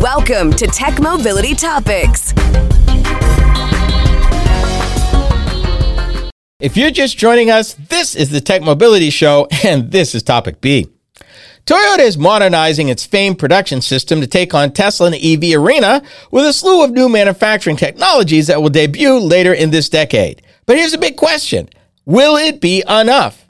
Welcome to Tech Mobility Topics. If you're just joining us, this is the Tech Mobility Show, and this is Topic B. Toyota is modernizing its famed production system to take on Tesla in the EV arena with a slew of new manufacturing technologies that will debut later in this decade. But here's a big question Will it be enough?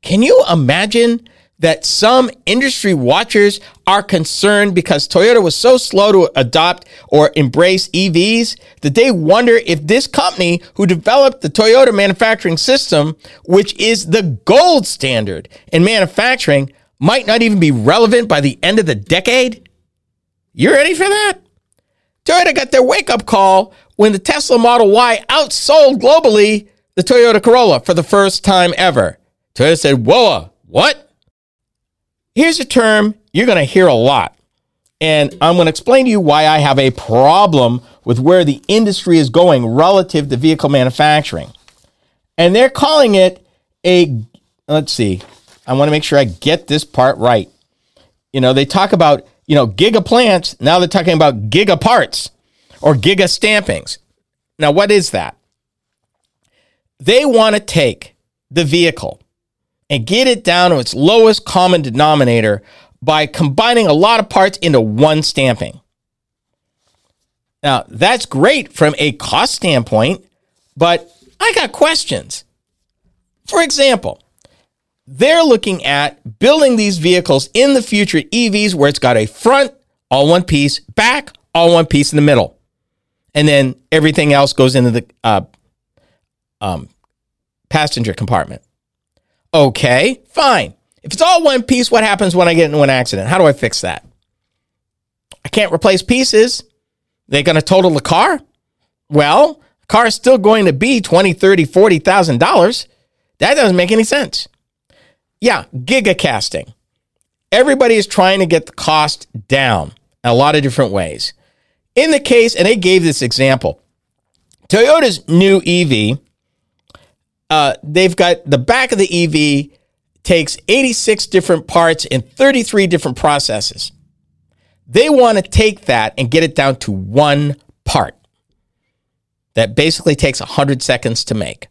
Can you imagine that some industry watchers are concerned because Toyota was so slow to adopt or embrace EVs that they wonder if this company who developed the Toyota manufacturing system, which is the gold standard in manufacturing, might not even be relevant by the end of the decade? You ready for that? Toyota got their wake up call when the Tesla Model Y outsold globally the Toyota Corolla for the first time ever. Toyota said, Whoa, what? Here's a term you're going to hear a lot. And I'm going to explain to you why I have a problem with where the industry is going relative to vehicle manufacturing. And they're calling it a, let's see, I want to make sure I get this part right. You know, they talk about, you know, giga plants. Now they're talking about giga parts or giga stampings. Now, what is that? They want to take the vehicle and get it down to its lowest common denominator by combining a lot of parts into one stamping. Now, that's great from a cost standpoint, but I got questions. For example, they're looking at building these vehicles in the future EVs where it's got a front, all one piece, back, all one piece in the middle. And then everything else goes into the uh, um, passenger compartment. Okay, fine. If it's all one piece, what happens when I get into an accident? How do I fix that? I can't replace pieces. They're going to total the car? Well, the car is still going to be twenty, thirty, forty thousand dollars. That doesn't make any sense. Yeah, giga casting. Everybody is trying to get the cost down a lot of different ways. In the case, and they gave this example, Toyota's new EV uh, they've got the back of the EV takes 86 different parts in 33 different processes. They want to take that and get it down to one part that basically takes 100 seconds to make,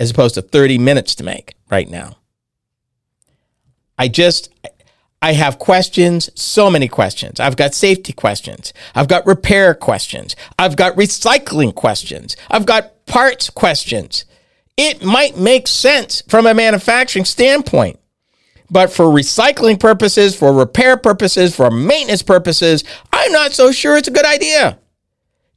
as opposed to 30 minutes to make right now. I just, I have questions, so many questions. I've got safety questions. I've got repair questions. I've got recycling questions. I've got parts questions it might make sense from a manufacturing standpoint. But for recycling purposes, for repair purposes, for maintenance purposes, I'm not so sure it's a good idea.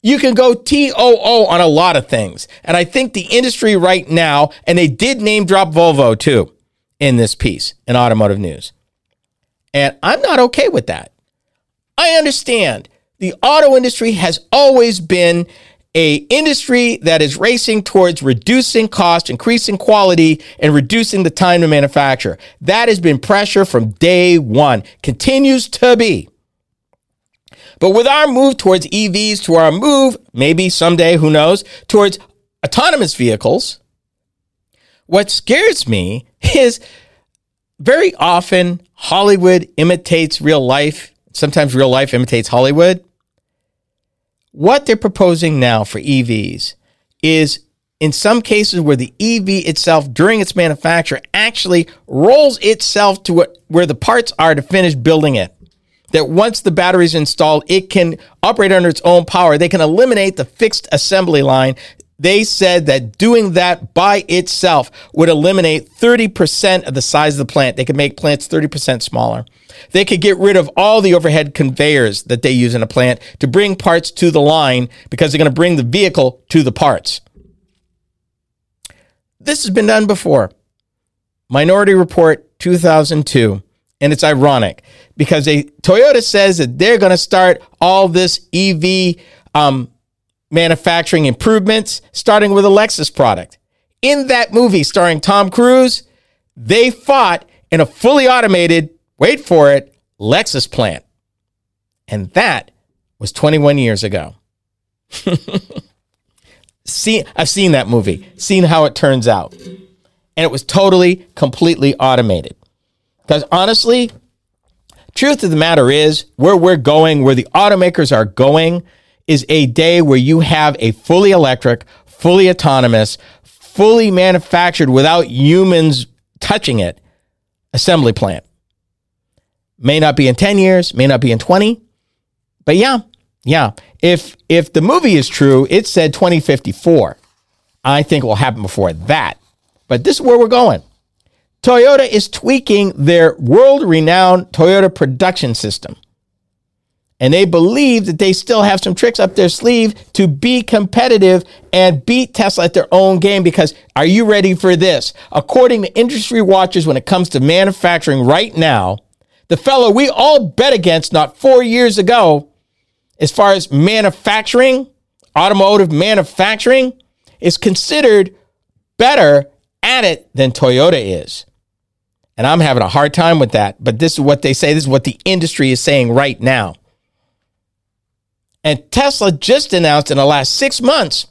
You can go TOO on a lot of things. And I think the industry right now, and they did name drop Volvo too in this piece in automotive news. And I'm not okay with that. I understand the auto industry has always been a industry that is racing towards reducing cost, increasing quality, and reducing the time to manufacture. That has been pressure from day one, continues to be. But with our move towards EVs, to our move, maybe someday, who knows, towards autonomous vehicles, what scares me is very often Hollywood imitates real life. Sometimes real life imitates Hollywood. What they're proposing now for EVs is in some cases where the EV itself during its manufacture actually rolls itself to what, where the parts are to finish building it. That once the battery is installed, it can operate under its own power. They can eliminate the fixed assembly line. They said that doing that by itself would eliminate 30% of the size of the plant. They could make plants 30% smaller. They could get rid of all the overhead conveyors that they use in a plant to bring parts to the line because they're going to bring the vehicle to the parts. This has been done before. Minority Report 2002. And it's ironic because a, Toyota says that they're going to start all this EV um, manufacturing improvements, starting with a Lexus product. In that movie starring Tom Cruise, they fought in a fully automated wait for it, Lexus plant. And that was 21 years ago. See, I've seen that movie, seen how it turns out. And it was totally, completely automated. Because honestly, Truth of the matter is, where we're going, where the automakers are going, is a day where you have a fully electric, fully autonomous, fully manufactured without humans touching it assembly plant. May not be in 10 years, may not be in 20. But yeah, yeah. If if the movie is true, it said 2054. I think it will happen before that. But this is where we're going. Toyota is tweaking their world-renowned Toyota production system. And they believe that they still have some tricks up their sleeve to be competitive and beat Tesla at their own game. Because are you ready for this? According to industry watchers, when it comes to manufacturing right now, the fellow we all bet against not four years ago, as far as manufacturing, automotive manufacturing, is considered better at it than Toyota is. And I'm having a hard time with that. But this is what they say. This is what the industry is saying right now. And Tesla just announced in the last six months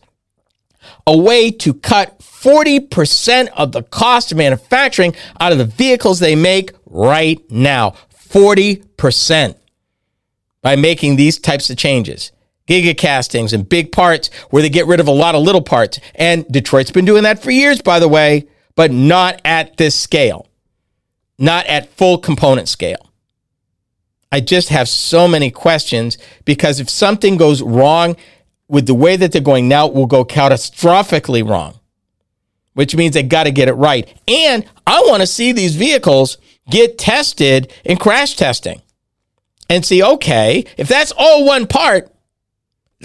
a way to cut 40% of the cost of manufacturing out of the vehicles they make right now. 40% by making these types of changes. Giga castings and big parts where they get rid of a lot of little parts. And Detroit's been doing that for years, by the way, but not at this scale, not at full component scale. I just have so many questions because if something goes wrong with the way that they're going now, it will go catastrophically wrong, which means they got to get it right. And I want to see these vehicles get tested in crash testing and see, okay, if that's all one part,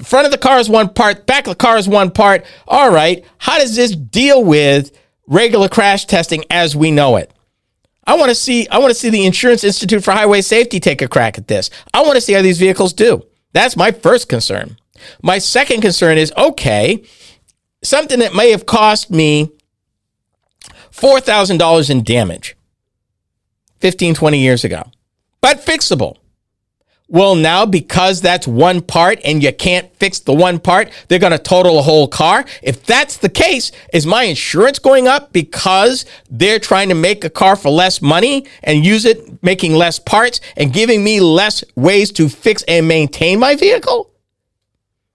front of the car is one part, back of the car is one part. All right, how does this deal with regular crash testing as we know it? I want to see I want to see the Insurance Institute for Highway Safety take a crack at this. I want to see how these vehicles do. That's my first concern. My second concern is okay, something that may have cost me $4,000 in damage 15, 20 years ago, but fixable. Well, now because that's one part and you can't fix the one part, they're going to total a whole car. If that's the case, is my insurance going up because they're trying to make a car for less money and use it making less parts and giving me less ways to fix and maintain my vehicle?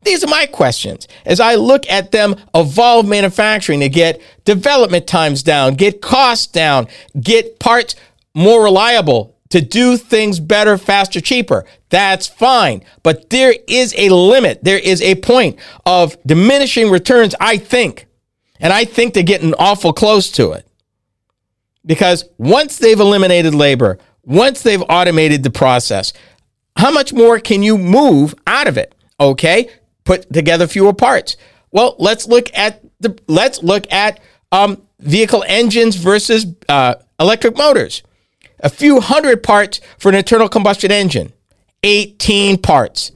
These are my questions as I look at them evolve manufacturing to get development times down, get costs down, get parts more reliable, to do things better, faster, cheaper. That's fine. But there is a limit. There is a point of diminishing returns, I think. And I think they're getting awful close to it. Because once they've eliminated labor, once they've automated the process, how much more can you move out of it? Okay, put together fewer parts. Well, let's look at the let's look at um, vehicle engines versus uh, electric motors a few hundred parts for an internal combustion engine, 18 parts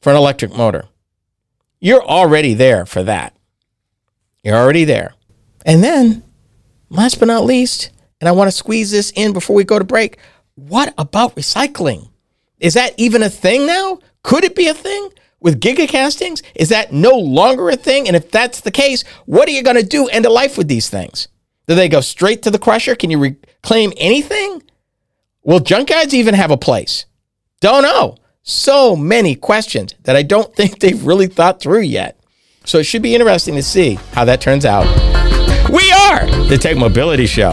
for an electric motor. You're already there for that. You're already there. And then, last but not least, and I want to squeeze this in before we go to break, what about recycling? Is that even a thing now? Could it be a thing? With gigacastings? Is that no longer a thing? And if that's the case, what are you going to do end of life with these things? Do they go straight to the crusher? Can you reclaim anything? Will junkyards even have a place? Don't know. So many questions that I don't think they've really thought through yet. So it should be interesting to see how that turns out. We are the Tech Mobility Show.